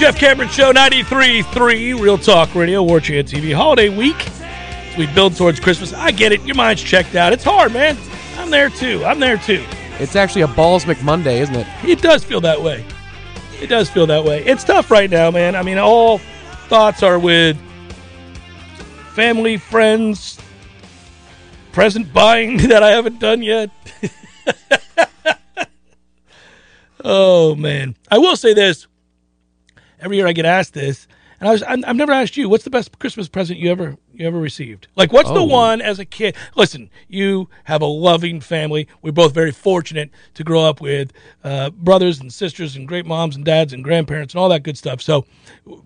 Jeff Cameron Show, 93.3, Real Talk Radio, War Chant TV, holiday week. As we build towards Christmas. I get it. Your mind's checked out. It's hard, man. I'm there too. I'm there too. It's actually a Balls McMonday, isn't it? It does feel that way. It does feel that way. It's tough right now, man. I mean, all thoughts are with family, friends, present buying that I haven't done yet. oh man, I will say this. Every year I get asked this, and I was I- I've never asked you what's the best Christmas present you ever you ever received. Like, what's the Oh. one as a kid? Listen, you have a loving family. We're both very fortunate to grow up with uh, brothers and sisters and great moms and dads and grandparents and all that good stuff. So,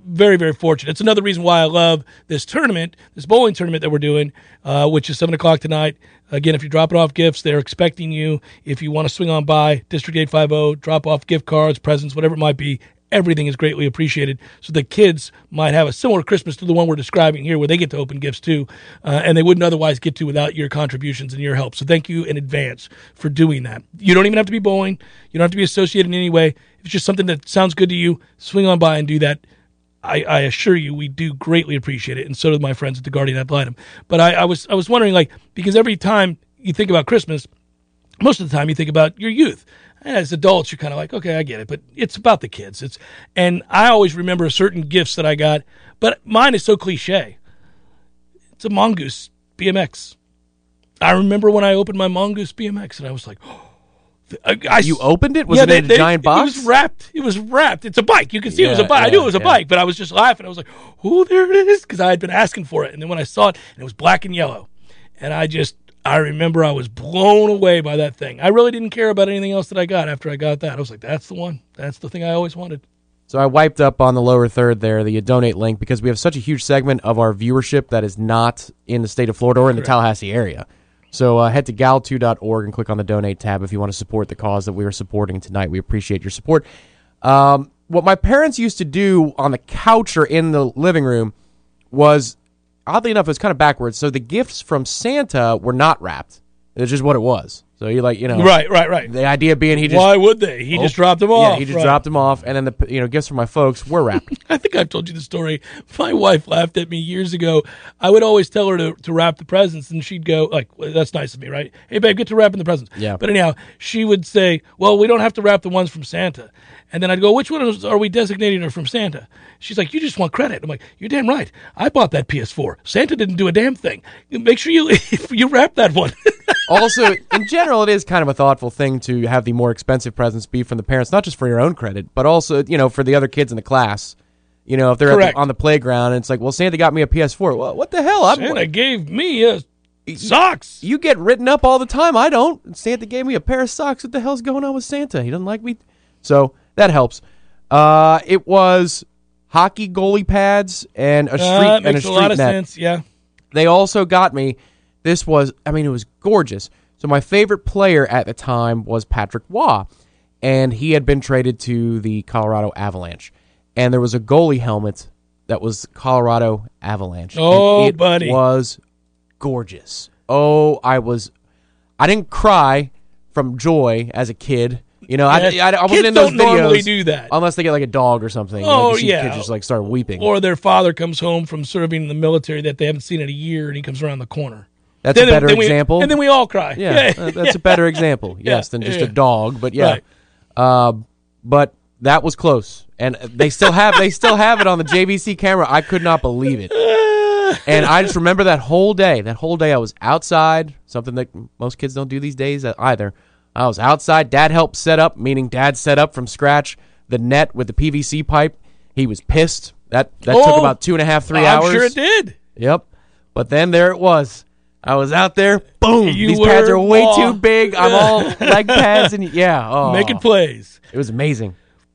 very very fortunate. It's another reason why I love this tournament, this bowling tournament that we're doing, uh, which is seven o'clock tonight. Again, if you're dropping off gifts, they're expecting you. If you want to swing on by District 850, drop off gift cards, presents, whatever it might be, everything is greatly appreciated. So the kids might have a similar Christmas to the one we're describing here, where they get to open gifts too, uh, and they wouldn't otherwise get to without your contributions and your help. So thank you in advance for doing that. You don't even have to be bowling. You don't have to be associated in any way. If it's just something that sounds good to you, swing on by and do that. I, I assure you, we do greatly appreciate it, and so do my friends at the Guardian Ad Litem. But I, I was I was wondering, like, because every time you think about Christmas, most of the time you think about your youth. And as adults, you're kind of like, okay, I get it, but it's about the kids. It's and I always remember certain gifts that I got, but mine is so cliche. It's a mongoose BMX. I remember when I opened my mongoose BMX, and I was like, I, uh, I- You opened it? Was yeah, it they- in a they- giant box? It was wrapped. It was wrapped. It's a bike. You can see it was a Yeah, bike. I knew it was a yeah. bike, but I was just laughing. I was like, "Oh, there it is," because I had been asking for it. And then when I saw it, and it was black and yellow, and I just I remember I was blown away by that thing. I really didn't care about anything else that I got after I got that. I was like, "That's the one. That's the thing I always wanted." So I wiped up on the lower third there the donate link because we have such a huge segment of our viewership that is not in the state of Florida or in the Tallahassee area. So uh, head to gal2.org and click on the donate tab if you want to support the cause that we are supporting tonight. We appreciate your support. Um, what my parents used to do on the couch or in the living room was, oddly enough, it was kind of backwards. So the gifts from Santa were not wrapped. It's just what it was. So you like, you know, Right, right, right. The idea being he just Why would they? He just oh, dropped them off. Yeah, he just right. dropped them off, and then the you know gifts from my folks were wrapped. I think I've told you the story. My wife laughed at me years ago. I would always tell her to, to wrap the presents, and she'd go like, well, "That's nice of me, right? Hey, babe, get to wrapping the presents." Yeah. But anyhow, she would say, "Well, we don't have to wrap the ones from Santa." And then I'd go, "Which one are we designating her from Santa?" She's like, "You just want credit." I'm like, "You're damn right. I bought that PS4. Santa didn't do a damn thing. Make sure you you wrap that one." also, in general, it is kind of a thoughtful thing to have the more expensive presents be from the parents, not just for your own credit, but also you know for the other kids in the class. You know, if they're the, on the playground and it's like, well, Santa got me a PS4. Well, what the hell? I'm, Santa gave me a Socks. You get written up all the time. I don't. Santa gave me a pair of socks. What the hell's going on with Santa? He doesn't like me. So that helps. Uh, it was hockey goalie pads and a street Uh, and a street a lot of net. sense. Yeah. They also got me. This was, I mean, it was gorgeous. So my favorite player at the time was Patrick Roy, and he had been traded to the Colorado Avalanche. And there was a goalie helmet that was Colorado Avalanche. and Oh, it buddy. was gorgeous. Oh, I was, I didn't cry from joy as a kid. You know, I, Yeah, I, I wasn't kids in those don't normally videos do that. unless they get like a dog or something. Oh, like, yeah. kids just like start weeping. Or their father comes home from serving in the military that they haven't seen in a year, and he comes around the corner. That's Then- a better then we- example. and then we all cry. Yeah, uh, that's a better example. Yes, than just yeah. a dog. But yeah, Right. uh, but that was close, and they still have they still have it on the JVC camera. I could not believe it, and I just remember that whole day. That whole day, I was outside. Something that most kids don't do these days either. I was outside. Dad helped set up, meaning Dad set up from scratch the net with the PVC pipe. He was pissed. That that took Oh, about two and a half, three I'm hours. sure it did. Yep. But then there it was. I was out there. Boom. You These pads are way too big. I'm all leg pads and yeah. Oh, Making plays. It was amazing.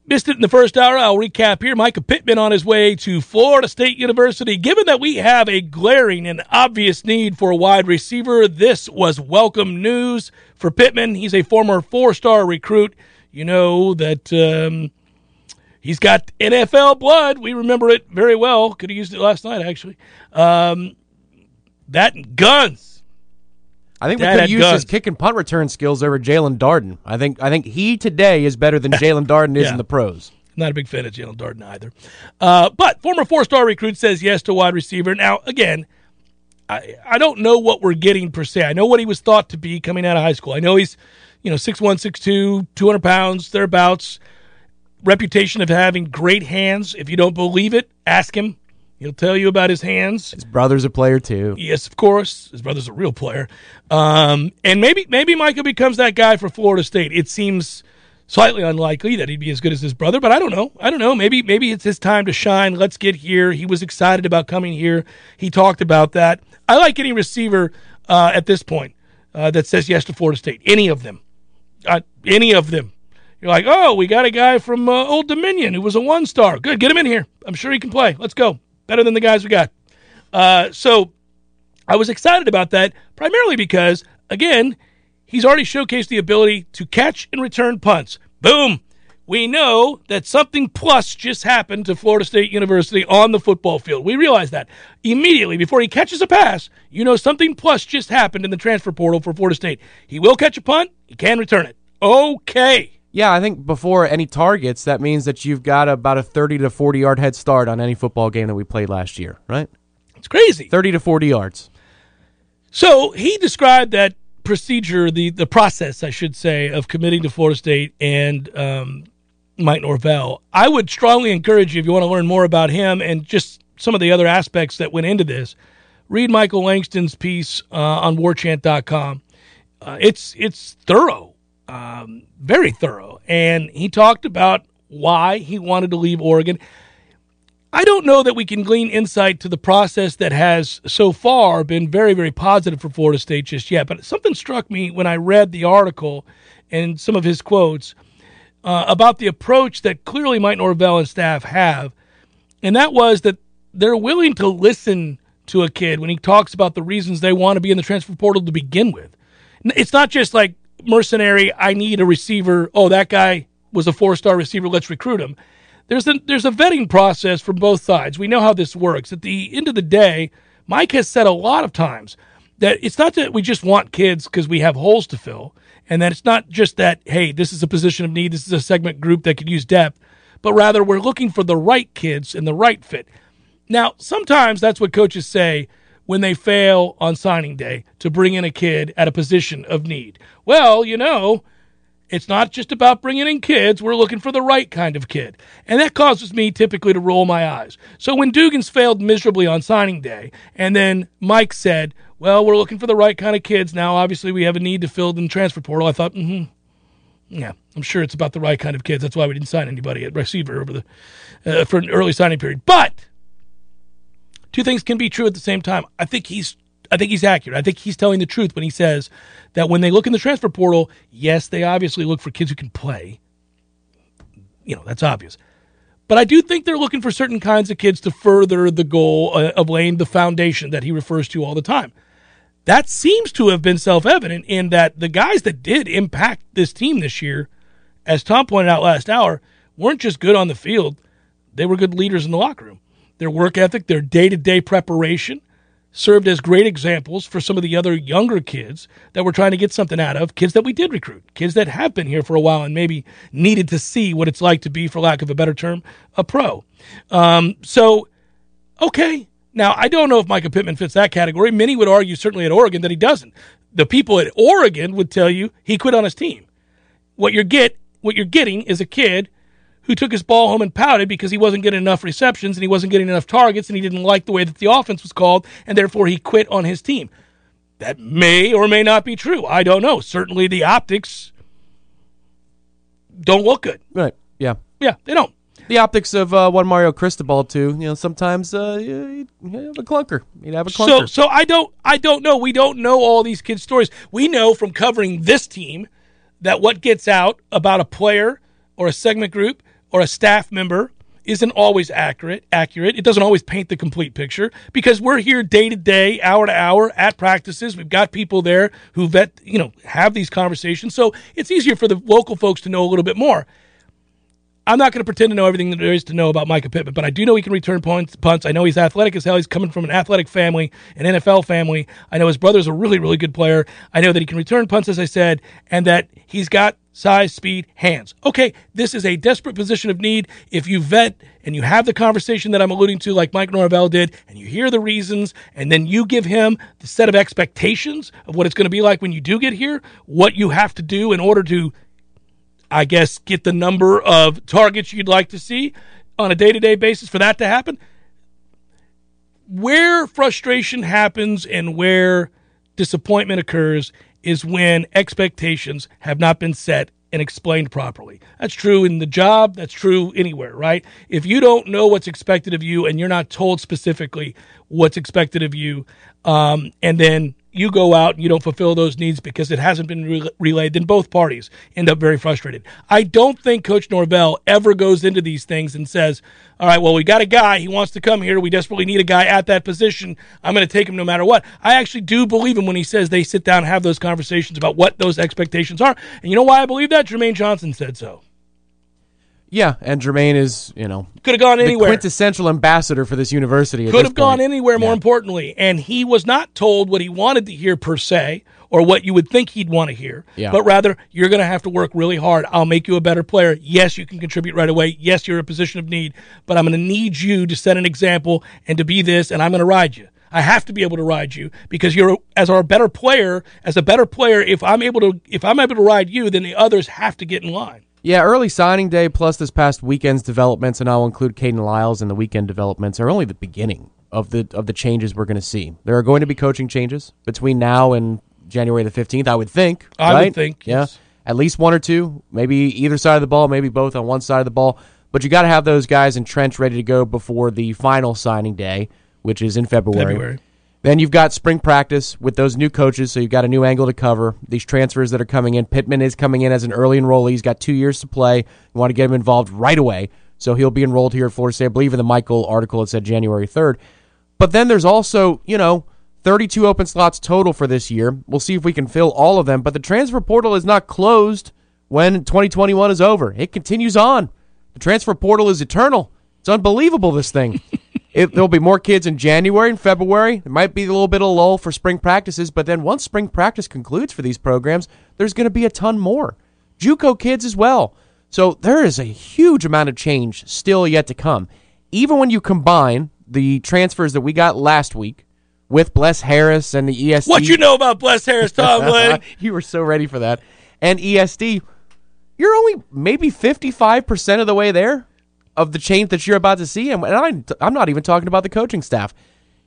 Missed it in the first hour. I'll recap here. Mycah Pittman on his way to Florida State University. Given that we have a glaring and obvious need for a wide receiver, this was welcome news for Pittman. He's a former four star recruit. You know that um, he's got NFL blood. We remember it very well. Could have used it last night, actually. Um, that guns. I think we Dad could use his kick and punt return skills over Jaelon Darden. I think I think he today is better than Jaelon Darden is Yeah. in the pros. Not a big fan of Jaelon Darden either. Uh, but former four star recruit says yes to wide receiver. Now, again, I, I don't know what we're getting per se. I know what he was thought to be coming out of high school. I know he's, you know, 6'1, 6'2, 200 pounds, thereabouts. Reputation of having great hands. If you don't believe it, ask him. He'll tell you about his hands. His brother's a player too. Yes, of course. His brother's a real player. Um, and maybe maybe Mycah becomes that guy for Florida State. It seems slightly unlikely that he'd be as good as his brother, but I don't know. I don't know. Maybe maybe it's his time to shine. Let's get here. He was excited about coming here. He talked about that. I like any receiver uh, at this point uh, that says yes to Florida State. Any of them. Uh, any of them. You're like, oh, we got a guy from uh, Old Dominion who was a one star. Good, get him in here. I'm sure he can play. Let's go. Better than the guys we got. Uh, so I was excited about that primarily because, again, he's already showcased the ability to catch and return punts. Boom. We know that something plus just happened to Florida State University on the football field. We realize that immediately before he catches a pass. You know something plus just happened in the transfer portal for Florida State. He will catch a punt. He can return it. Okay. Yeah, I think before any targets, that means that you've got about a 30 to 40 yard head start on any football game that we played last year, right? It's crazy. 30 to 40 yards. So he described that procedure, the the process, I should say, of committing to Florida State and um, Mike Norvell. I would strongly encourage you if you want to learn more about him and just some of the other aspects that went into this. Read Michael Langston's piece uh, on WarChant.com. Uh, it's it's thorough, um, very thorough, and he talked about why he wanted to leave Oregon. I don't know that we can glean insight to the process that has so far been very, very positive for Florida State just yet. But something struck me when I read the article and some of his quotes uh, about the approach that clearly Mike Norvell and staff have, and that was that they're willing to listen to a kid when he talks about the reasons they want to be in the transfer portal to begin with. It's not just like mercenary, I need a receiver. Oh, that guy was a four star receiver, let's recruit him there's a there's a vetting process from both sides. We know how this works. At the end of the day, Mike has said a lot of times that it's not that we just want kids because we have holes to fill, and that it's not just that hey, this is a position of need, this is a segment group that could use depth, but rather we're looking for the right kids and the right fit. Now, sometimes that's what coaches say when they fail on signing day to bring in a kid at a position of need. Well, you know, it's not just about bringing in kids. We're looking for the right kind of kid. And that causes me typically to roll my eyes. So when Dugan's failed miserably on signing day, and then Mike said, well, we're looking for the right kind of kids. Now, obviously, we have a need to fill the transfer portal. I thought, mm hmm. Yeah, I'm sure it's about the right kind of kids. That's why we didn't sign anybody at receiver over the uh, for an early signing period. But two things can be true at the same time. I think he's I think he's accurate. I think he's telling the truth when he says that when they look in the transfer portal, yes, they obviously look for kids who can play. You know, that's obvious. But I do think they're looking for certain kinds of kids to further the goal uh, of laying the foundation that he refers to all the time. That seems to have been self evident in that the guys that did impact this team this year, as Tom pointed out last hour, weren't just good on the field, they were good leaders in the locker room. Their work ethic, their day to day preparation, served as great examples for some of the other younger kids that we're trying to get something out of, kids that we did recruit, kids that have been here for a while and maybe needed to see what it's like to be, for lack of a better term, a pro. Um, so, okay. Now, I don't know if Mycah Pittman fits that category. Many would argue, certainly at Oregon, that he doesn't. The people at Oregon would tell you he quit on his team. What you get, what you're getting is a kid who took his ball home and pouted because he wasn't getting enough receptions and he wasn't getting enough targets and he didn't like the way that the offense was called and therefore he quit on his team. That may or may not be true. I don't know. Certainly the optics don't look good. Right. Yeah. Yeah, they don't. The optics of uh, one Mario Cristobal too. You know, sometimes uh, you, have a clunker. You'd have a clunker. So, so I don't, I don't know. We don't know all these kids' stories. We know from covering this team that what gets out about a player or a segment group or a staff member isn't always accurate accurate it doesn't always paint the complete picture because we're here day to day hour to hour at practices we've got people there who vet you know have these conversations so it's easier for the local folks to know a little bit more I'm not going to pretend to know everything that there is to know about Mycah Pittman, but I do know he can return punts. punts. I know he's athletic as hell. He's coming from an athletic family, an NFL family. I know his brother's a really, really good player. I know that he can return punts, as I said, and that he's got size, speed, hands. Okay, this is a desperate position of need. If you vet and you have the conversation that I'm alluding to, like Mike Norvell did, and you hear the reasons, and then you give him the set of expectations of what it's going to be like when you do get here, what you have to do in order to I guess, get the number of targets you'd like to see on a day to day basis for that to happen. Where frustration happens and where disappointment occurs is when expectations have not been set and explained properly. That's true in the job, that's true anywhere, right? If you don't know what's expected of you and you're not told specifically what's expected of you, um, and then you go out and you don't fulfill those needs because it hasn't been re- relayed, then both parties end up very frustrated. I don't think Coach Norvell ever goes into these things and says, all right, well, we got a guy. He wants to come here. We desperately need a guy at that position. I'm going to take him no matter what. I actually do believe him when he says they sit down and have those conversations about what those expectations are. And you know why I believe that? Jermaine Johnson said so. Yeah, and Jermaine is, you know, could have gone anywhere. The quintessential ambassador for this university. Could have gone anywhere. More yeah. importantly, and he was not told what he wanted to hear per se, or what you would think he'd want to hear. Yeah. But rather, you're going to have to work really hard. I'll make you a better player. Yes, you can contribute right away. Yes, you're in a position of need, but I'm going to need you to set an example and to be this, and I'm going to ride you. I have to be able to ride you because you're as our better player, as a better player. If I'm able to, if I'm able to ride you, then the others have to get in line. Yeah, early signing day plus this past weekend's developments, and I'll include Kayden Lyles in the weekend developments, are only the beginning of the of the changes we're going to see. There are going to be coaching changes between now and January the fifteenth. I would think. I right? would think. Yeah, yes. at least one or two, maybe either side of the ball, maybe both on one side of the ball. But you got to have those guys entrenched, ready to go before the final signing day, which is in February. February. Then you've got spring practice with those new coaches, so you've got a new angle to cover. These transfers that are coming in. Pittman is coming in as an early enrollee. He's got two years to play. You want to get him involved right away. So he'll be enrolled here at Florida State. I believe in the Michael article it said January 3rd. But then there's also, you know, 32 open slots total for this year. We'll see if we can fill all of them. But the transfer portal is not closed when 2021 is over, it continues on. The transfer portal is eternal. It's unbelievable, this thing. It, there'll be more kids in January and February. There might be a little bit of a lull for spring practices, but then once spring practice concludes for these programs, there's going to be a ton more. JUCO kids as well. So there is a huge amount of change still yet to come. Even when you combine the transfers that we got last week with Bless Harris and the ESD. What you know about Bless Harris, Tomlin? you were so ready for that. And ESD, you're only maybe 55% of the way there of the change that you're about to see. And I'm, I'm not even talking about the coaching staff.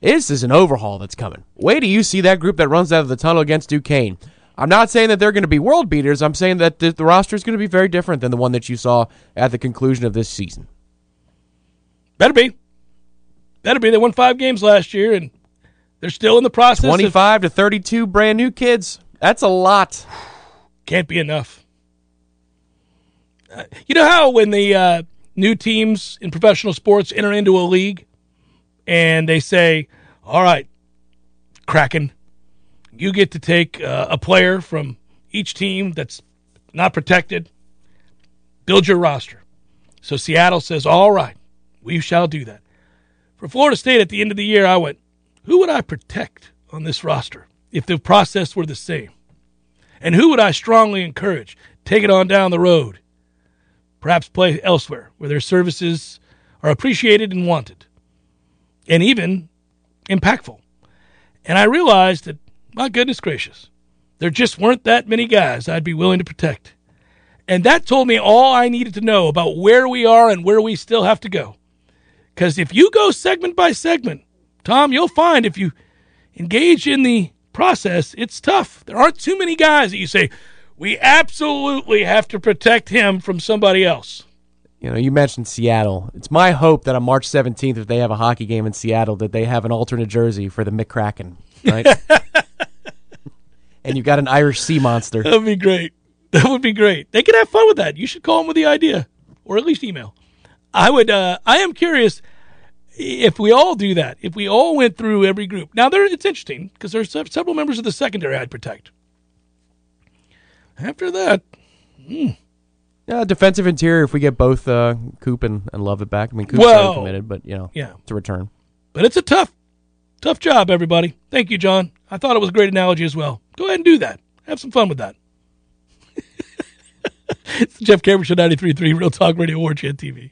This is an overhaul that's coming. Wait do you see that group that runs out of the tunnel against Duquesne. I'm not saying that they're going to be world beaters. I'm saying that the, the roster is going to be very different than the one that you saw at the conclusion of this season. Better be. Better be. They won five games last year, and They're still in the process. of- 25 to 32 brand new kids. That's a lot. can't be enough. Uh, you know how when the uh, new teams in professional sports enter into a league and they say, all right, Kraken, you get to take uh, a player from each team that's not protected, build your roster. So Seattle says, all right, we shall do that. For Florida State at the end of the year, I went, who would I protect on this roster if the process were the same? And who would I strongly encourage? Take it on down the road. Perhaps play elsewhere where their services are appreciated and wanted, and even impactful. And I realized that, my goodness gracious, there just weren't that many guys I'd be willing to protect. And that told me all I needed to know about where we are and where we still have to go. Because if you go segment by segment, Tom, you'll find if you engage in the process, it's tough. There aren't too many guys that you say, we absolutely have to protect him from somebody else. You know, you mentioned Seattle. It's my hope that on March 17th, if they have a hockey game in Seattle, that they have an alternate jersey for the McCracken, right? and you've got an Irish sea monster. That would be great. That would be great. They could have fun with that. You should call them with the idea, or at least email. I would. Uh, I am curious if we all do that. If we all went through every group. Now, there it's interesting because there's se- several members of the secondary I'd protect. After that, Yeah, defensive interior. If we get both uh, Coop and, and Lovett back, I mean, Coop's already committed, but you know, yeah. it's a return. But it's a tough, tough job, everybody. Thank you, John. I thought it was a great analogy as well. Go ahead and do that. Have some fun with that. it's Jeff Cameron Show 93.3 Real Talk Radio War Chant TV.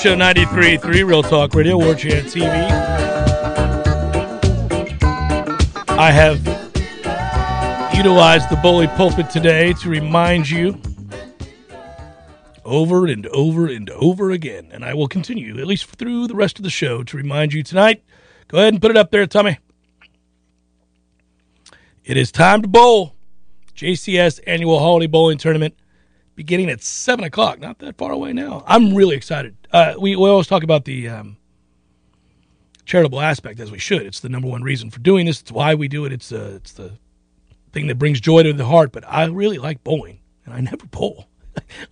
Show 93.3 Real Talk Radio, War Chant TV. I have utilized the bully pulpit today to remind you over and over and over again, and I will continue, at least through the rest of the show, to remind you tonight. Go ahead and put it up there, Tommy. It is time to bowl. JCS Annual Holiday Bowling Tournament beginning at seven o'clock. Not that far away now. I'm really excited. Uh, we we always talk about the um, charitable aspect as we should. It's the number one reason for doing this. It's why we do it. It's uh, it's the thing that brings joy to the heart. But I really like bowling, and I never bowl.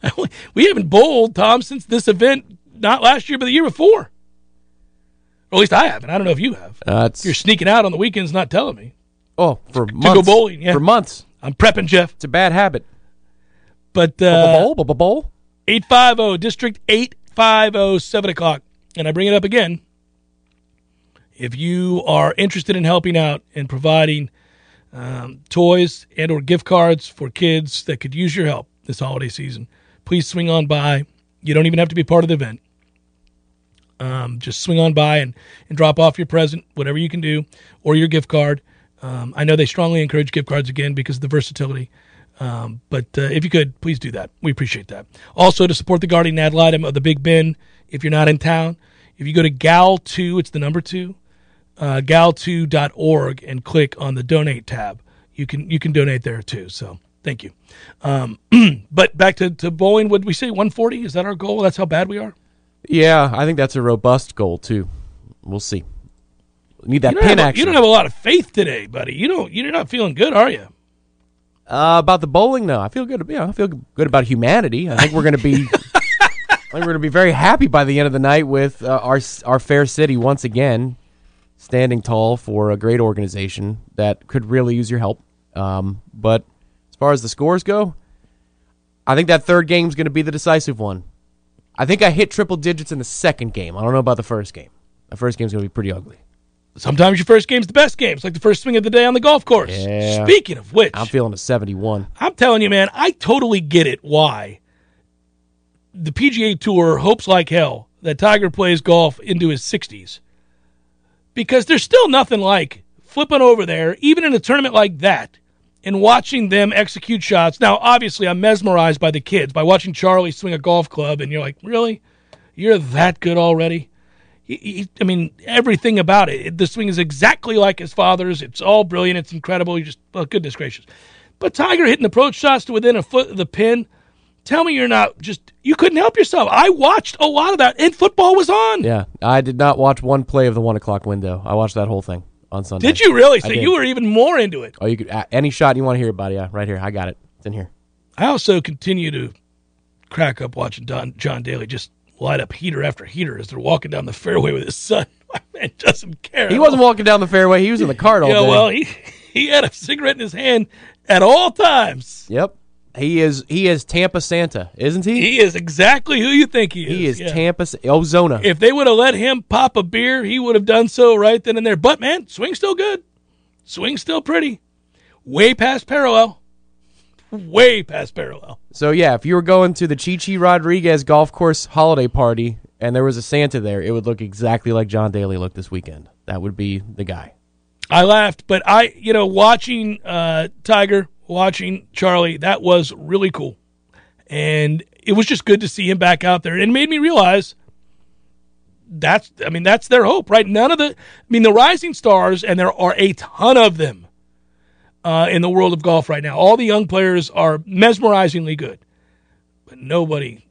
We haven't bowled, Tom, since this event. Not last year, but the year before. Or at least I haven't. I don't know if you have. Uh, You're sneaking out on the weekends, not telling me. oh, for go months. Go bowling, yeah. For months. I'm prepping, Jeff. It's a bad habit. But uh, bowl, bubba bowl. 850 District 850 7 o'clock. And I bring it up again. If you are interested in helping out and providing um, toys and or gift cards for kids that could use your help this holiday season, please swing on by. You don't even have to be part of the event. Um, just swing on by and, and drop off your present, whatever you can do, or your gift card. Um, I know they strongly encourage gift cards again because of the versatility. Um, but uh, if you could, please do that. We appreciate that. Also, to support the guardian ad litem of the Big Bend, if you're not in town, if you go to gal2, it's the number two, uh, gal2.org, and click on the donate tab, you can you can donate there too. So thank you. Um, but back to, to bowling, would we say 140? Is that our goal? That's how bad we are? Yeah, I think that's a robust goal too. We'll see. Need that You pin have, action. you don't have a lot of faith today, buddy. You don't. You're not feeling good, are you? Uh, about the bowling, no. I feel good. Yeah, I feel good about humanity. I think we're going to be. I think we're going to be very happy by the end of the night with uh, our our fair city once again standing tall for a great organization that could really use your help. Um, but far as the scores go, I think that third game is going to be the decisive one. I think I hit triple digits in the second game. I don't know about the first game. The first game's going to be pretty ugly. Sometimes your first game's the best game. It's like the first swing of the day on the golf course. Yeah. Speaking of which, I'm feeling a 71. I'm telling you, man, I totally get it why the PGA Tour hopes like hell that Tiger plays golf into his 60s. Because there's still nothing like flipping over there, even in a tournament like that, and watching them execute shots. Now, obviously, I'm mesmerized by the kids, by watching Charlie swing a golf club, and you're like, really? You're that good already? He, he, I mean, everything about it. The swing is exactly like his father's. It's all brilliant. It's incredible. You just, oh, goodness gracious. But Tiger hitting approach shots to within a foot of the pin. Tell me you're not just, you couldn't help yourself. I watched a lot of that, and football was on. Yeah, I did not watch one play of the one o'clock window. I watched that whole thing on Sunday. Did you really? So you were even more into it. Oh, you could uh, any shot you want to hear about? Yeah, right here. I got it. It's in here. I also continue to crack up watching Don, John Daly just light up heater after heater as they're walking down the fairway with his son. My man doesn't care. He wasn't walking down the fairway. He was in the cart all Yeah, day. well, he he had a cigarette in his hand at all times. yep. He is. He is Tampa Santa, isn't he? He is exactly who you think he is. He is yeah. Tampa Ozona. If they would have let him pop a beer, he would have done so right then and there. But man, swing's still good. Swing's still pretty. Way past parallel. Way past parallel. so yeah, if you were going to the Chi Chi Rodriguez golf course holiday party and there was a Santa there, it would look exactly like John Daly looked this weekend. That would be the guy. I laughed, but I, you know, watching uh, Tiger, watching Charlie, that was really cool, and it was just good to see him back out there. And it made me realize that's, I mean, that's their hope, right? None of the, I mean, the rising stars, and there are a ton of them uh, in the world of golf right now. All the young players are mesmerizingly good, but nobody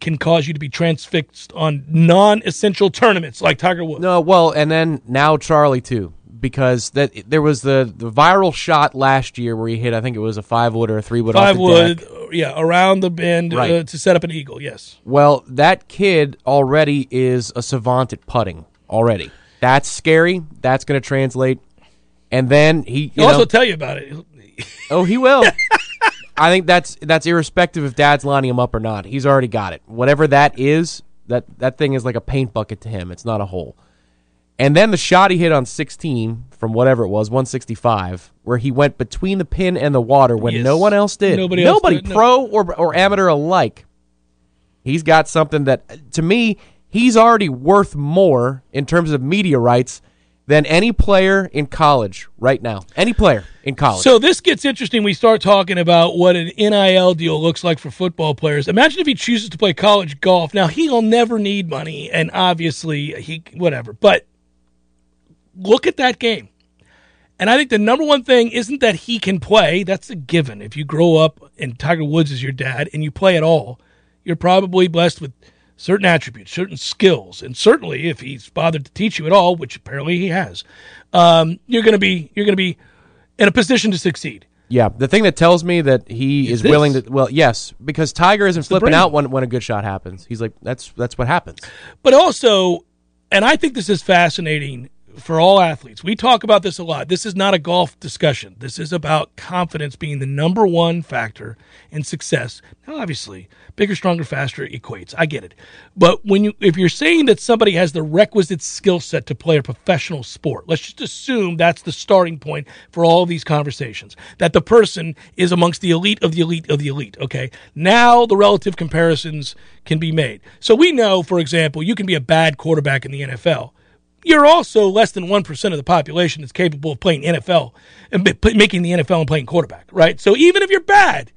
can cause you to be transfixed on non-essential tournaments like Tiger Woods. No, well, and then now Charlie too, because that there was the the viral shot last year where he hit. I think it was a five wood or a three wood. Five off the wood, deck. yeah, around the bend uh, to set up an eagle. Yes, Well, that kid already is a savant at putting already. That's scary. That's going to translate. And then he, you he'll know, also tell you about it. oh, he will. I think that's that's irrespective if Dad's lining him up or not. He's already got it. Whatever that is, that that thing is like a paint bucket to him. It's not a hole. And then the shot he hit on 16 from whatever it was, 165, where he went between the pin and the water when Yes. no one else did. Nobody else Nobody did, no. pro or or amateur alike. He's got something that to me, he's already worth more in terms of media rights than any player in college right now. Any player in college. So this gets interesting. We start talking about what an NIL deal looks like for football players. Imagine if he chooses to play college golf. Now he'll never need money, and obviously he whatever. But look at that game. And I think the number one thing isn't that he can play. That's a given. If you grow up and Tiger Woods is your dad and you play at all, you're probably blessed with certain attributes, certain skills, and certainly if he's bothered to teach you at all, which apparently he has, um, you're going to be you're going to be in a position to succeed. Yeah, the thing that tells me that he Is is, willing to well, yes, because Tiger isn't the flipping out when, when a good shot happens. He's like, that's that's what happens. But also, and I think this is fascinating for all athletes. We talk about this a lot. This is not a golf discussion. This is about confidence being the number one factor in success. Now, obviously, bigger, stronger, faster equates. I get it. But when you if you're saying that somebody has the requisite skill set to play a professional sport, let's just assume that's the starting point for all these conversations. That the person is amongst the elite of the elite of the elite. Okay. Now the relative comparisons can be made. So we know, for example, you can be a bad quarterback in the NFL you're also less than 1% of the population that's capable of playing NFL and making the NFL and playing quarterback, right? So even if you're bad,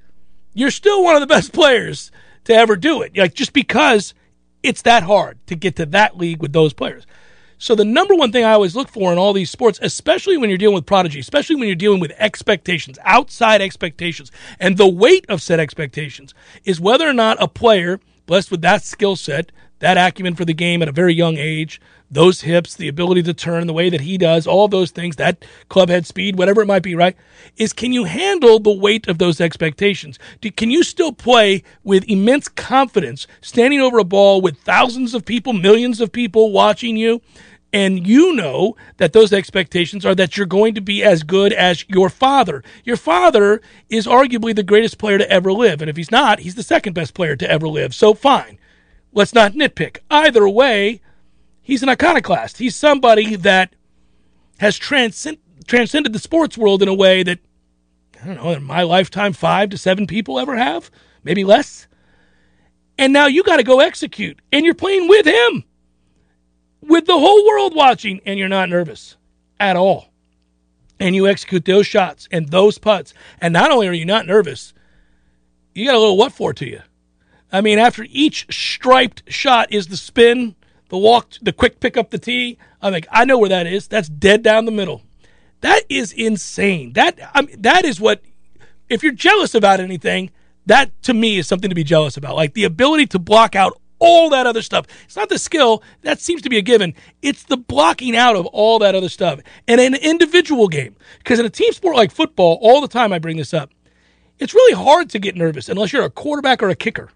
you're still one of the best players to ever do it. Like just because it's that hard to get to that league with those players. So the number one thing I always look for in all these sports, especially when you're dealing with prodigy, especially when you're dealing with expectations, outside expectations, and the weight of said expectations, is whether or not a player blessed with that skill set, that acumen for the game at a very young age, those hips, the ability to turn the way that he does, all those things, that club head speed, whatever it might be, right? Is can you handle the weight of those expectations? Do, can you still play with immense confidence, standing over a ball with thousands of people, millions of people watching you? And you know that those expectations are that you're going to be as good as your father. Your father is arguably the greatest player to ever live. And if he's not, he's the second best player to ever live. So fine. Let's not nitpick. Either way, he's an iconoclast. He's somebody that has transcend, transcended the sports world in a way that, I don't know, in my lifetime, five to seven people ever have, maybe less. And now you got to go execute, and you're playing with him with the whole world watching, and you're not nervous at all. And you execute those shots and those putts. And not only are you not nervous, you got a little what for to you. I mean, after each striped shot is the spin, the walk, the quick pick up the tee. I'm like, I know where that is. That's dead down the middle. That is insane. That I mean, that is what. If you're jealous about anything, that to me is something to be jealous about. Like the ability to block out all that other stuff. It's not the skill, that seems to be a given. It's the blocking out of all that other stuff. And an individual game, because in a team sport like football, all the time I bring this up, it's really hard to get nervous unless you're a quarterback or a kicker.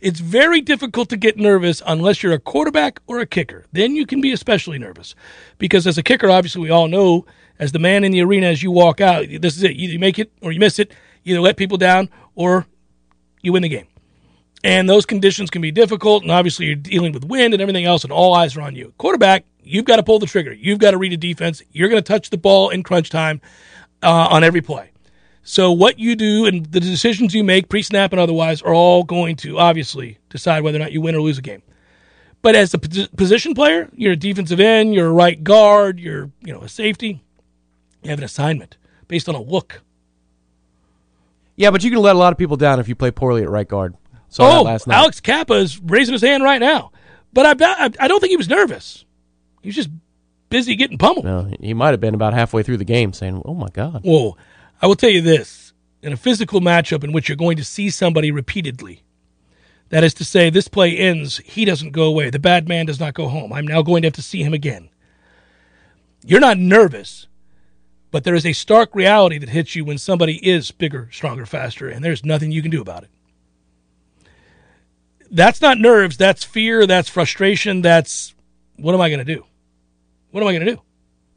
It's very difficult to get nervous unless you're a quarterback or a kicker. Then you can be especially nervous. Because as a kicker, obviously, we all know, as the man in the arena, as you walk out, this is it. Either you make it or you miss it. Either let people down or you win the game. And those conditions can be difficult. And obviously, you're dealing with wind and everything else, and all eyes are on you. Quarterback, you've got to pull the trigger. You've got to read a defense. You're going to touch the ball in crunch time uh, on every play. So, what you do and the decisions you make, pre snap and otherwise, are all going to obviously decide whether or not you win or lose a game. But as a position player, you're a defensive end, you're a right guard, you're you know a safety. You have an assignment based on a look. Yeah, but you can let a lot of people down if you play poorly at right guard. Saw oh, Alex Cappa is raising his hand right now, but I bet I don't think he was nervous. He was just busy getting pummeled. No, he might have been about halfway through the game, saying, "Oh my God." Whoa! I will tell you this: in a physical matchup in which you're going to see somebody repeatedly, that is to say, this play ends, he doesn't go away, the bad man does not go home. I'm now going to have to see him again. You're not nervous, but there is a stark reality that hits you when somebody is bigger, stronger, faster, and there's nothing you can do about it that's not nerves. That's fear. That's frustration. That's what am I going to do? What am I going to do?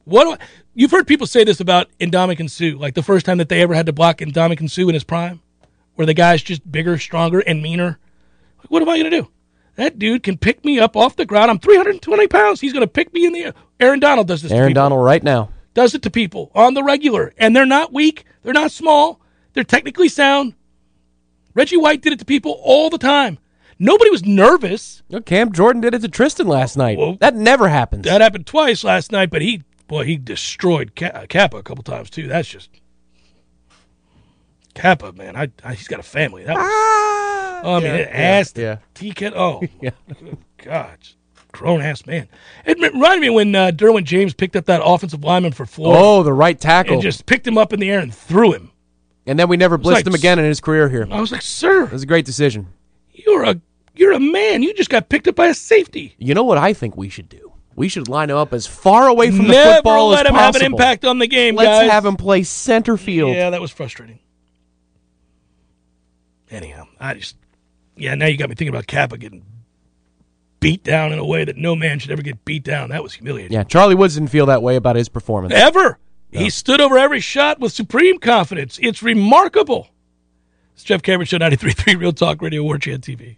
What do I, you've heard people say this about Ndamukong Suh, like the first time that they ever had to block Ndamukong Suh in his prime, where the guy's just bigger, stronger, and meaner. What am I going to do? That dude can pick me up off the ground. I'm 320 pounds. He's going to pick me in the air. Aaron Donald does this. Aaron Donald right now does it to people on the regular, and they're not weak. They're not small. They're technically sound. Reggie White did it to people all the time. Nobody was nervous. Cam Jordan did it to Tristan last oh, night. Well, that never happens. That happened twice last night, but he, boy, he destroyed Cappa a couple times too. That's just Cappa, man. I, I he's got a family. That was, ah, oh, I mean, yeah, ass yeah, yeah. Oh, yeah. God, grown ass man. It reminded me when uh, Derwin James picked up that offensive lineman for Florida. Oh, the right tackle. And just picked him up in the air and threw him. And then we never blitzed like, him again in his career here. I was like, sir. It was a great decision. You're a you're a man. You just got picked up by a safety. You know what I think we should do? We should line him up as far away from Never the football as possible. let him have an impact on the game, Let's guys. have him play center field. Yeah, that was frustrating. Anyhow, I just yeah. Now you got me thinking about Cappa getting beat down in a way that no man should ever get beat down. That was humiliating. Yeah, Charlie Woods didn't feel that way about his performance ever. No. He stood over every shot with supreme confidence. It's remarkable. It's Jeff Cameron Show 93.3 Real Talk Radio War Chant TV.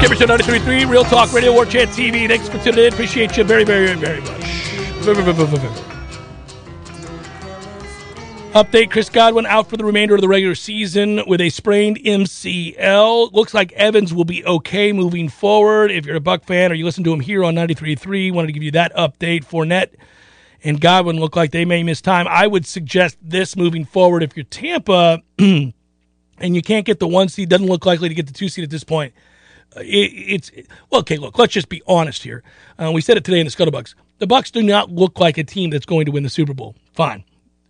Cameron Show 93.3, Real Talk Radio, War Chant TV. Thanks for tuning in. Appreciate you very, very, very much. Update Chris Godwin out for the remainder of the regular season with a sprained MCL. Looks like Evans will be okay moving forward. If you're a Buck fan or you listen to him here on 93.3, wanted to give you that update. Fournette and Godwin look like they may miss time. I would suggest this moving forward. If you're Tampa and you can't get the one seed, doesn't look likely to get the two seed at this point. It, it's well, okay. Look, let's just be honest here. Uh, we said it today in the Scuttlebucks. The Bucks do not look like a team that's going to win the Super Bowl. Fine.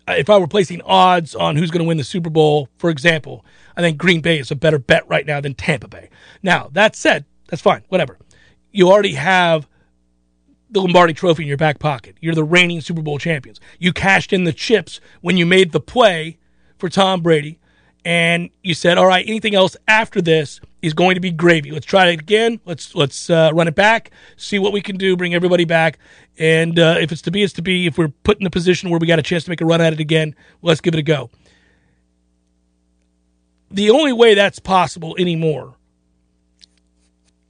Uh, if I were placing odds on who's going to win the Super Bowl, for example, I think Green Bay is a better bet right now than Tampa Bay. Now that said, that's fine. Whatever. You already have the Lombardi Trophy in your back pocket. You're the reigning Super Bowl champions. You cashed in the chips when you made the play for Tom Brady, and you said, "All right, anything else after this is going to be gravy. Let's try it again. Let's let's uh, run it back, see what we can do, bring everybody back, and uh, if it's to be, it's to be. If we're put in a position where we got a chance to make a run at it again, let's give it a go." The only way that's possible anymore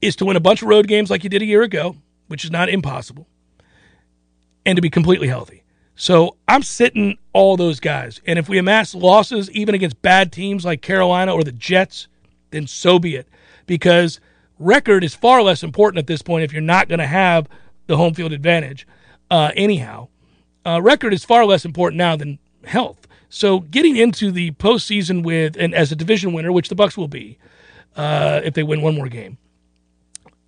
is to win a bunch of road games like you did a year ago which is not impossible, and to be completely healthy. So I'm sitting all those guys. And if we amass losses even against bad teams like Carolina or the Jets, then so be it. Because record is far less important at this point if you're not going to have the home field advantage. Uh, anyhow, uh, record is far less important now than health. So getting into the postseason with and as a division winner, which the Bucks will be, uh, if they win one more game,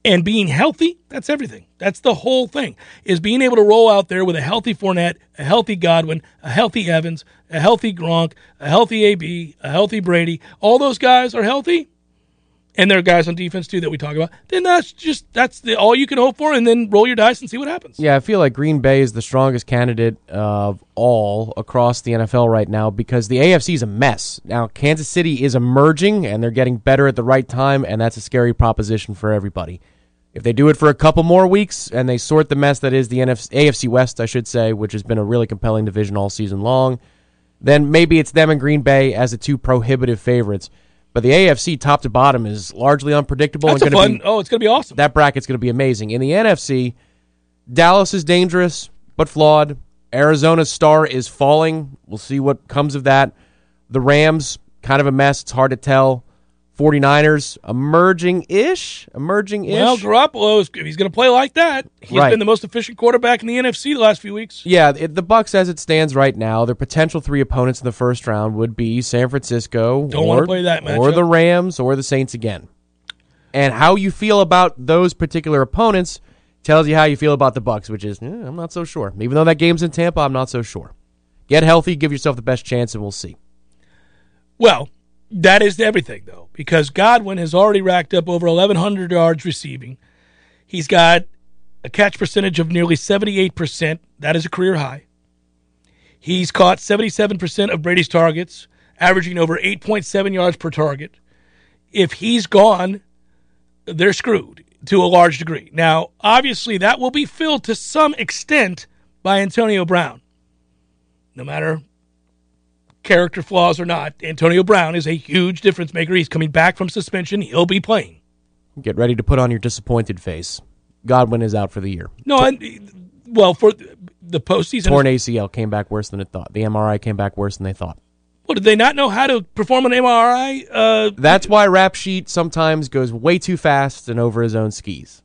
and being healthy, that's everything. That's the whole thing. Is being able to roll out there with a healthy Fournette, a healthy Godwin, a healthy Evans, a healthy Gronk, a healthy AB, a healthy Brady. All those guys are healthy, and there are guys on defense too that we talk about. Then that's just that's the all you can hope for, and then roll your dice and see what happens. Yeah, I feel like Green Bay is the strongest candidate of all across the NFL right now because the AFC is a mess. Now Kansas City is emerging, and they're getting better at the right time, and that's a scary proposition for everybody. If they do it for a couple more weeks and they sort the mess that is the NFC, AFC West, I should say, which has been a really compelling division all season long, then maybe it's them and Green Bay as the two prohibitive favorites. But the AFC top to bottom is largely unpredictable. That's and fun. Be, oh, it's going to be awesome. That bracket's going to be amazing. In the NFC, Dallas is dangerous but flawed. Arizona's star is falling. We'll see what comes of that. The Rams, kind of a mess. It's hard to tell. 49ers emerging ish, emerging ish. Well, Garoppolo, is, if he's going to play like that, he's Right. been the most efficient quarterback in the NFC the last few weeks. Yeah, it, the Bucks, as it stands right now, their potential three opponents in the first round would be San Francisco, Don't or, play that or the Rams, or the Saints again. And how you feel about those particular opponents tells you how you feel about the Bucks, which is eh, I'm not so sure. Even though that game's in Tampa, I'm not so sure. Get healthy, give yourself the best chance, and we'll see. Well, that is everything, though, because Godwin has already racked up over 1,100 yards receiving. He's got a catch percentage of nearly 78%. That is a career high. He's caught 77% of Brady's targets, averaging over 8.7 yards per target. If he's gone, they're screwed to a large degree. Now, obviously, that will be filled to some extent by Antonio Brown. No matter character flaws or not, Antonio Brown is a huge difference maker. He's coming back from suspension. He'll be playing. Get ready to put on your disappointed face. Godwin is out for the year. No, and, well, for the postseason. Torn ACL came back worse than it thought. The MRI came back worse than they thought. Well, did they not know how to perform an MRI? Uh, That's why Rap Sheet sometimes goes way too fast and over his own skis.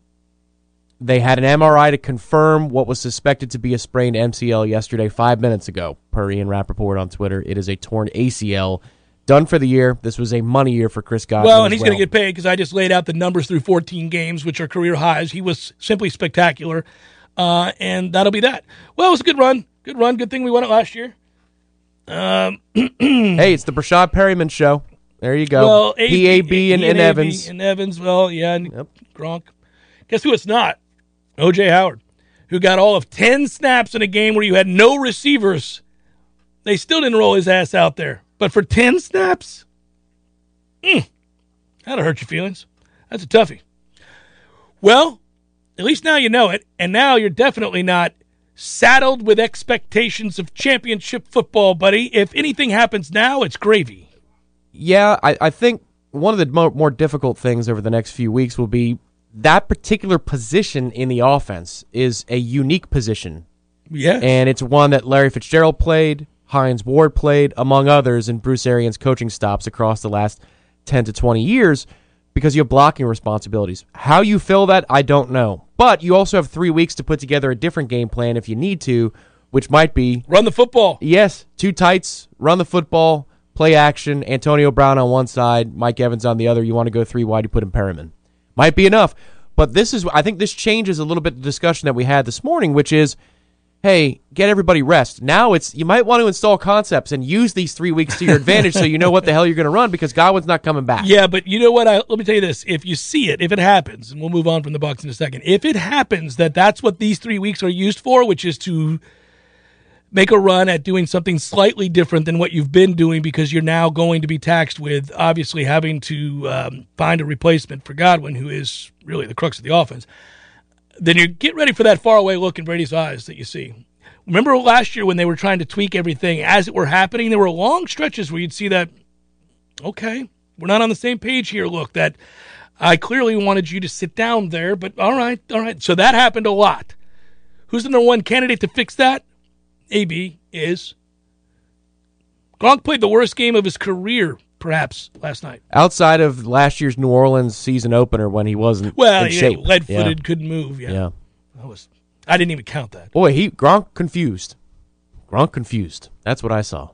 They had an MRI to confirm what was suspected to be a sprained MCL yesterday, five minutes ago, per Ian Rapoport on Twitter. It is a torn ACL. Done for the year. This was a money year for Chris Godwin. well, and he's going to get paid because I just laid out the numbers through 14 games, which are career highs. He was simply spectacular, uh, and that'll be that. Well, it was a good run. Good run. Good thing we won it last year. Um, Hey, it's the Breshad Perriman show. There you go. Well, PAB and, and Evans. and Evans. Well, yeah, and Gronk. Guess who it's not? OJ Howard, who got all of ten snaps in a game where you had no receivers. They still didn't roll his ass out there, but for ten snaps, mm, that'll hurt your feelings. That's a toughie. Well, at least now you know it, and now you're definitely not saddled with expectations of championship football, buddy. If anything happens now, it's gravy. Yeah, I, I think one of the more difficult things over the next few weeks will be that particular position in the offense is a unique position Yeah. and it's one that Larry Fitzgerald played. Hines Ward played, among others, in Bruce Arians' coaching stops across the last 10 to 20 years because you have blocking responsibilities. How you fill that, I don't know. But you also have three weeks to put together a different game plan if you need to, which might be Run the football. yes, two tights, run the football, play action, Antonio Brown on one side, Mike Evans on the other. You want to go three wide, you put in Perriman. Might be enough. But this is, I think this changes a little bit the discussion that we had this morning, which is, hey, get everybody rest. Now it's, you might want to install concepts and use these three weeks to your advantage so you know what the hell you're going to run because Godwin's not coming back. Yeah, but you know what? I, let me tell you this: if you see it, if it happens, and we'll move on from the Bucks in a second. If it happens that that's what these three weeks are used for, which is to make a run at doing something slightly different than what you've been doing, because you're now going to be taxed with obviously having to um, find a replacement for Godwin, who is really the crux of the offense. Then you get ready for that faraway look in Brady's eyes that you see. Remember last year when they were trying to tweak everything as it were happening? There were long stretches where you'd see that okay, we're not on the same page here. Look, that I clearly wanted you to sit down there, but all right, all right. So that happened a lot. Who's the number one candidate to fix that? AB is. Gronk played the worst game of his career, perhaps, last night. Outside of last year's New Orleans season opener when he wasn't Well, in yeah, shape. lead footed, Yeah. couldn't move. Yeah. yeah. That was, I didn't even count that. Boy, he Gronk confused. Gronk confused. That's what I saw.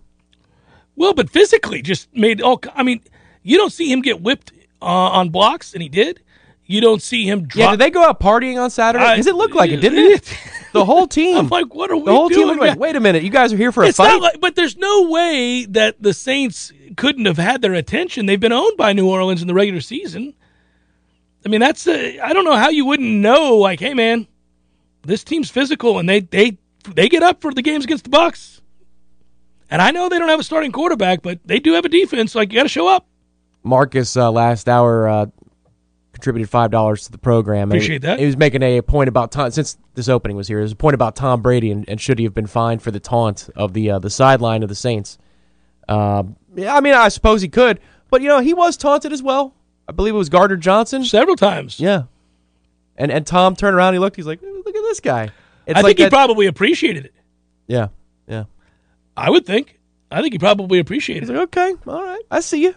Well, but physically just made all. I mean, you don't see him get whipped uh, on blocks, and he did. You don't see him drop. Yeah, did they go out partying on Saturday? Because it looked like it, didn't it? The whole team. I'm like, what are we doing? the whole team looked like, wait a minute, you guys are here for a it's fight? not like, but there's no way that the Saints couldn't have had their attention. They've been owned by New Orleans in the regular season. I mean, that's I I don't know how you wouldn't know. Like, hey, man, this team's physical, and they they they get up for the games against the Bucks. And I know they don't have a starting quarterback, but they do have a defense. Like, you got to show up. Marcus uh, last hour uh, contributed five dollars to the program. and Appreciate he, that. He was making a point about Tom since this opening was here. There's a point about Tom Brady and, and should he have been fined for the taunt of the uh, the sideline of the Saints. Uh, yeah, I mean, I suppose he could, but you know, he was taunted as well. I believe it was Gardner Johnson. Several times. Yeah, and and Tom turned around. He looked. He's like, look at this guy. It's I like think he that- probably appreciated it. Yeah, yeah. I would think. I think he probably appreciated He's it. like, okay, all right, I see you.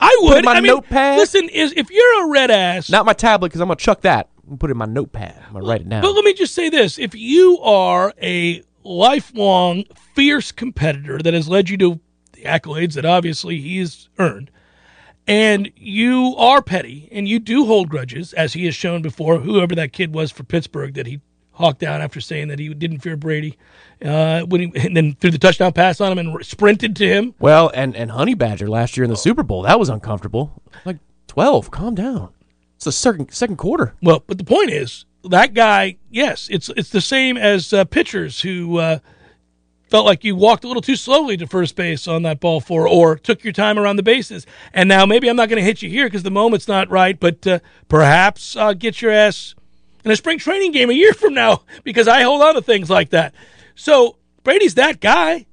I Put would. in my I mean, notepad. listen, is if you're a red ass, Not my tablet because I'm gonna chuck that. I'm gonna put it in my notepad. I'm gonna write it down. But let me just say this: if you are a lifelong fierce competitor that has led you to the accolades that obviously he's earned, and you are petty and you do hold grudges, as he has shown before, whoever that kid was for Pittsburgh that he hawked down after saying that he didn't fear Brady, uh, when he and then threw the touchdown pass on him and sprinted to him. Well, and and Honey Badger last year in the Super Bowl that was uncomfortable. Like twelve, calm down. It's the second second quarter. Well, but the point is that guy. Yes, it's it's the same as uh, pitchers who uh, felt like you walked a little too slowly to first base on that ball four or took your time around the bases. And now maybe I'm not going to hit you here because the moment's not right, but uh, perhaps I'll get your ass in a spring training game a year from now because I hold on to things like that. So Brady's that guy.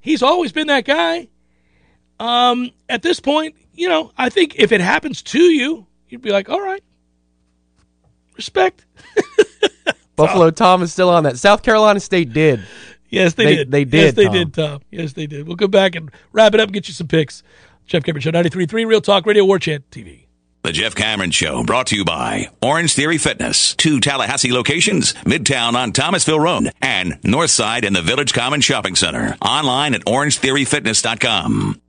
He's always been that guy. Um, at this point, you know, I think if it happens to you, you'd be like, all right, respect. Buffalo Tom is still on that. South Carolina State did. Yes, they, They- did. they Yes, did, they Tom. did, Tom. Yes, they did. We'll come back and wrap it up and get you some picks. Jeff Cameron Show, 93.3 Real Talk Radio, War Chant TV. The Jeff Cameron Show brought to you by Orange Theory Fitness. Two Tallahassee locations, Midtown on Thomasville Road and Northside in the Village Common Shopping Center. Online at orangetheoryfitness.com.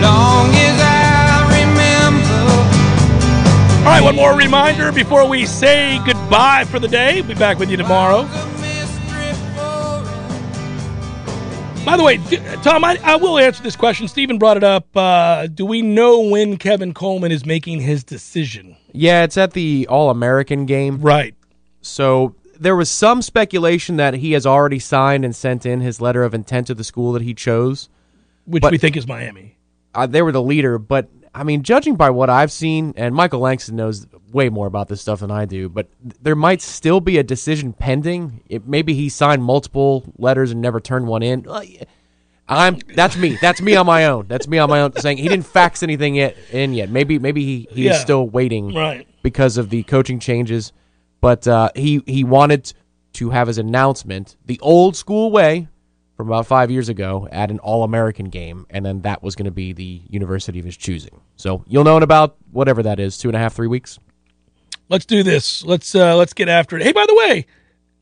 long as I remember. All right, one more reminder before we say goodbye for the day. We'll be back with you tomorrow. By the way, Tom, I, I will answer this question. Stephen brought it up. Uh, do we know when Kevin Coleman is making his decision? Yeah, it's at the All American game. Right. So there was some speculation that he has already signed and sent in his letter of intent to the school that he chose. Which But- we think is Miami. Uh, they were the leader, but I mean, judging by what I've seen, and Michael Langston knows way more about this stuff than I do, but there might still be a decision pending. It, maybe he signed multiple letters and never turned one in. I'm that's me. That's me on my own. That's me on my own saying he didn't fax anything yet in yet. Maybe maybe he, he Yeah. is still waiting Right. because of the coaching changes. But uh, he he wanted to have his announcement the old school way from about five years ago at an All American game, and then that was going to be the university of his choosing. So you'll know in about whatever that is, two and a half, three weeks. Let's do this. Let's uh, let's get after it. Hey, by the way,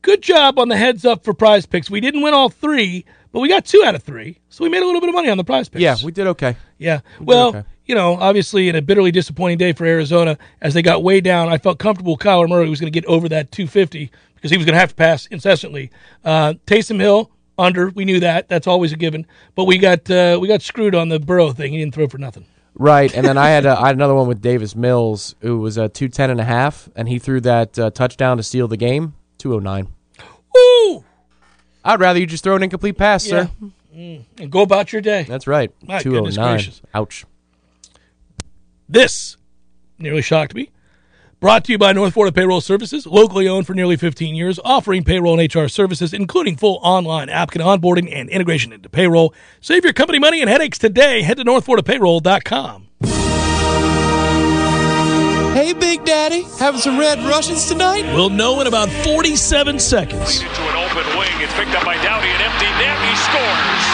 good job on the heads up for prize picks. We didn't win all three, but we got two out of three, so we made a little bit of money on the prize picks. Yeah, we did okay. Yeah. Well, okay. you know, obviously in a bitterly disappointing day for Arizona, as they got way down, I felt comfortable Kyler Murray was going to get over that 250 because he was going to have to pass incessantly. Uh, Taysom Hill under, we knew that. That's always a given. But we got uh, we got screwed on the Burrow thing. He didn't throw for nothing. Right, and then I had a, I had another one with Davis Mills, who was a two ten and a half, and he threw that uh, touchdown to seal the game, two oh nine. Ooh, I'd rather you just throw an incomplete pass, Yeah. sir. And go about your day. That's right, two oh nine. Ouch. This nearly shocked me. Brought to you by North Florida Payroll Services, locally owned for nearly 15 years, offering payroll and HR services, including full online applicant onboarding and integration into payroll. Save your company money and headaches today. Head to northfloridapayroll.com. Hey, Big Daddy, having some red Russians tonight? We'll know in about 47 seconds. into an open wing. It's picked up by Dowdy, an empty net. He scores.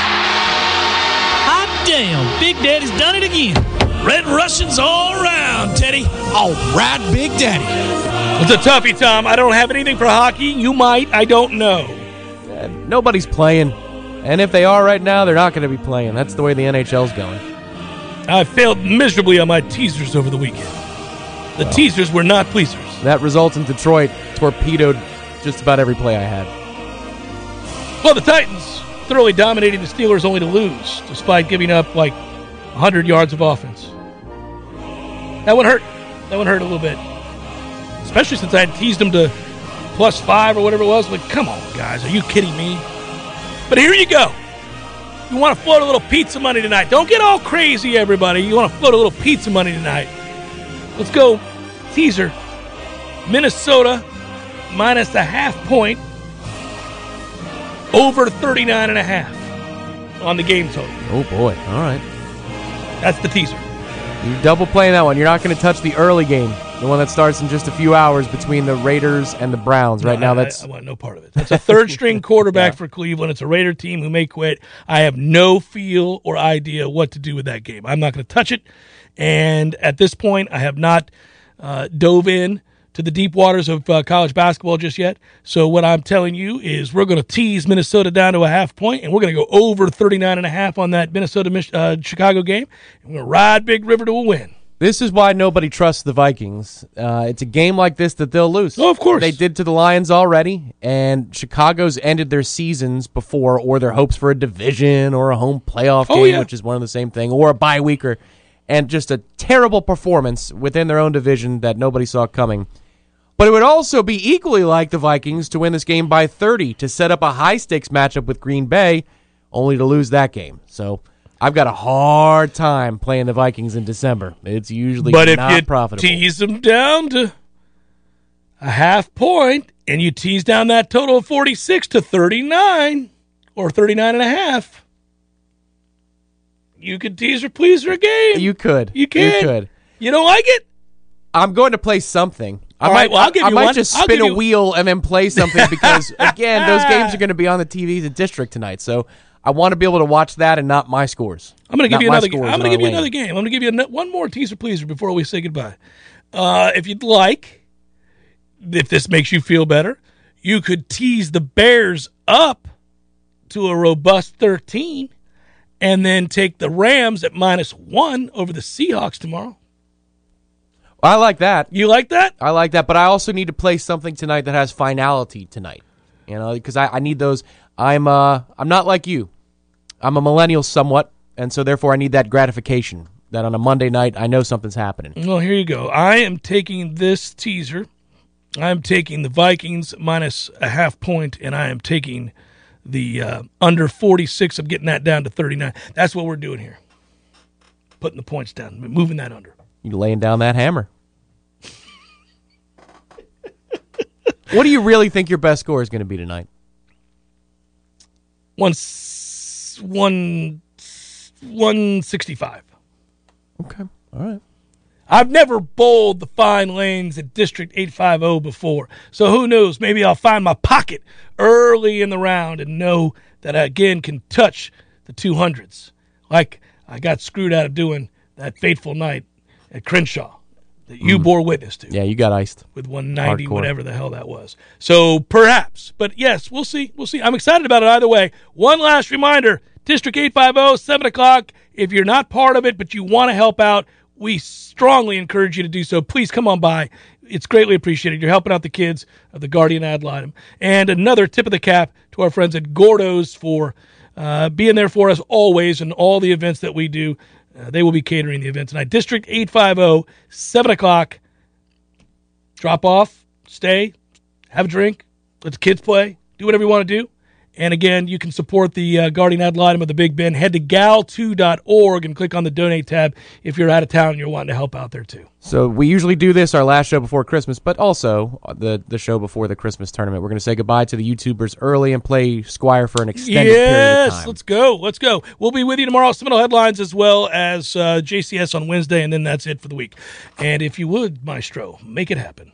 Hot damn, Big Daddy's done it again. Red Russians all around, Teddy. All right, Big Daddy. It's a toughie, Tom. I don't have anything for hockey. You might. I don't know. And nobody's playing, and if they are right now, they're not going to be playing. That's the way the NHL's going. I failed miserably on my teasers over the weekend. The teasers were not pleasers. That results in Detroit torpedoed just about every play I had. Well, the Titans thoroughly dominating the Steelers only to lose, despite giving up like 100 yards of offense. That one hurt. That one hurt a little bit. Especially since I had teased them to plus five or whatever it was. Like, come on, guys. Are you kidding me? But here you go. You want to float a little pizza money tonight. Don't get all crazy, everybody. You want to float a little pizza money tonight. Let's go teaser. Minnesota minus a half point over 39 and a half on the game total. Oh boy! All right, That's the teaser. You're double playing that one. You're not going to touch the early game, the one that starts in just a few hours between the Raiders and the Browns. Right No, now, I- that's I, want no part of it. That's a third string quarterback for Cleveland. It's a Raider team who may quit. I have no feel or idea what to do with that game. I'm not going to touch it. And at this point, I have not uh, dove in to the deep waters of uh, college basketball just yet. So what I'm telling you is we're going to tease Minnesota down to a half point, and we're going to go over 39 and a half on that Minnesota uh, Chicago game. And we're going to ride Big River to a win. This is why nobody trusts the Vikings. Uh, it's a game like this that they'll lose. Oh, of course. They did to the Lions already, and Chicago's ended their seasons before, or their hopes for a division or a home playoff Oh, game, yeah. which is one of the same thing, or a bye week, or, and just a terrible performance within their own division that nobody saw coming. But it would also be equally like the Vikings to win this game by 30 to set up a high stakes matchup with Green Bay, only to lose that game. So I've got a hard time playing the Vikings in December. It's usually But if you profitable. tease them down to a half point and you tease down that total of 46 to 39 or 39 and a half, you could tease or please a game. you could. You can. You could. You don't like it? I'm going to play something. I All might, right, well, I'll give I you might one. just spin a you- wheel and then play something because, again, those games are going to be on the TVs at District tonight. So I want to be able to watch that and not my scores. I'm going to give you another. scores I'm going to give you lane. another game. I'm going to give you one more teaser pleaser before we say goodbye. Uh, if you'd like, if this makes you feel better, you could tease the Bears up to a robust 13, and then take the Rams at minus one over the Seahawks tomorrow. I like that. You like that? I like that, but I also need to play something tonight that has finality tonight. You know, because I, I need those. I'm uh I'm not like you. I'm a millennial somewhat, and so therefore I need that gratification. That on a Monday night I know something's happening. Well, here you go. I am taking this teaser. I'm taking the Vikings minus a half point, and I am taking the uh, under 46. I'm getting that down to 39. That's what we're doing here. Putting the points down, moving that under. You laying down that hammer. What do you really think your best score is going to be tonight? One, one one sixty five. Okay. All right. I've never bowled the fine lanes at District 850 before. So who knows? Maybe I'll find my pocket early in the round and know that I again can touch the 200s. Like I got screwed out of doing that fateful night at Crenshaw that you bore witness to Yeah, you got iced. with 190, Hardcore. whatever the hell that was. So perhaps, but yes, we'll see. We'll see. I'm excited about it either way. One last reminder District 850, 7 o'clock. If you're not part of it, but you want to help out, we strongly encourage you to do so. Please come on by. It's greatly appreciated. You're helping out the kids of the Guardian ad litem. And another tip of the cap to our friends at Gordo's for uh, being there for us always and all the events that we do. Uh, they will be catering the event tonight. District 850, 7 o'clock drop off, stay, have a drink, let the kids play, do whatever you want to do. And again, you can support the uh, Guardian Ad litem of the Big Bend. Head to gal2.org and click on the donate tab if you're out of town and you're wanting to help out there too. So we usually do this our last show before Christmas, but also the the show before the Christmas tournament. We're going to say goodbye to the YouTubers early and play Squire for an extended period of yes, let's go. Let's go. We'll be with you tomorrow. Seminole headlines as well as uh, JCS on Wednesday, and then that's it for the week. And if you would, Maestro, make it happen.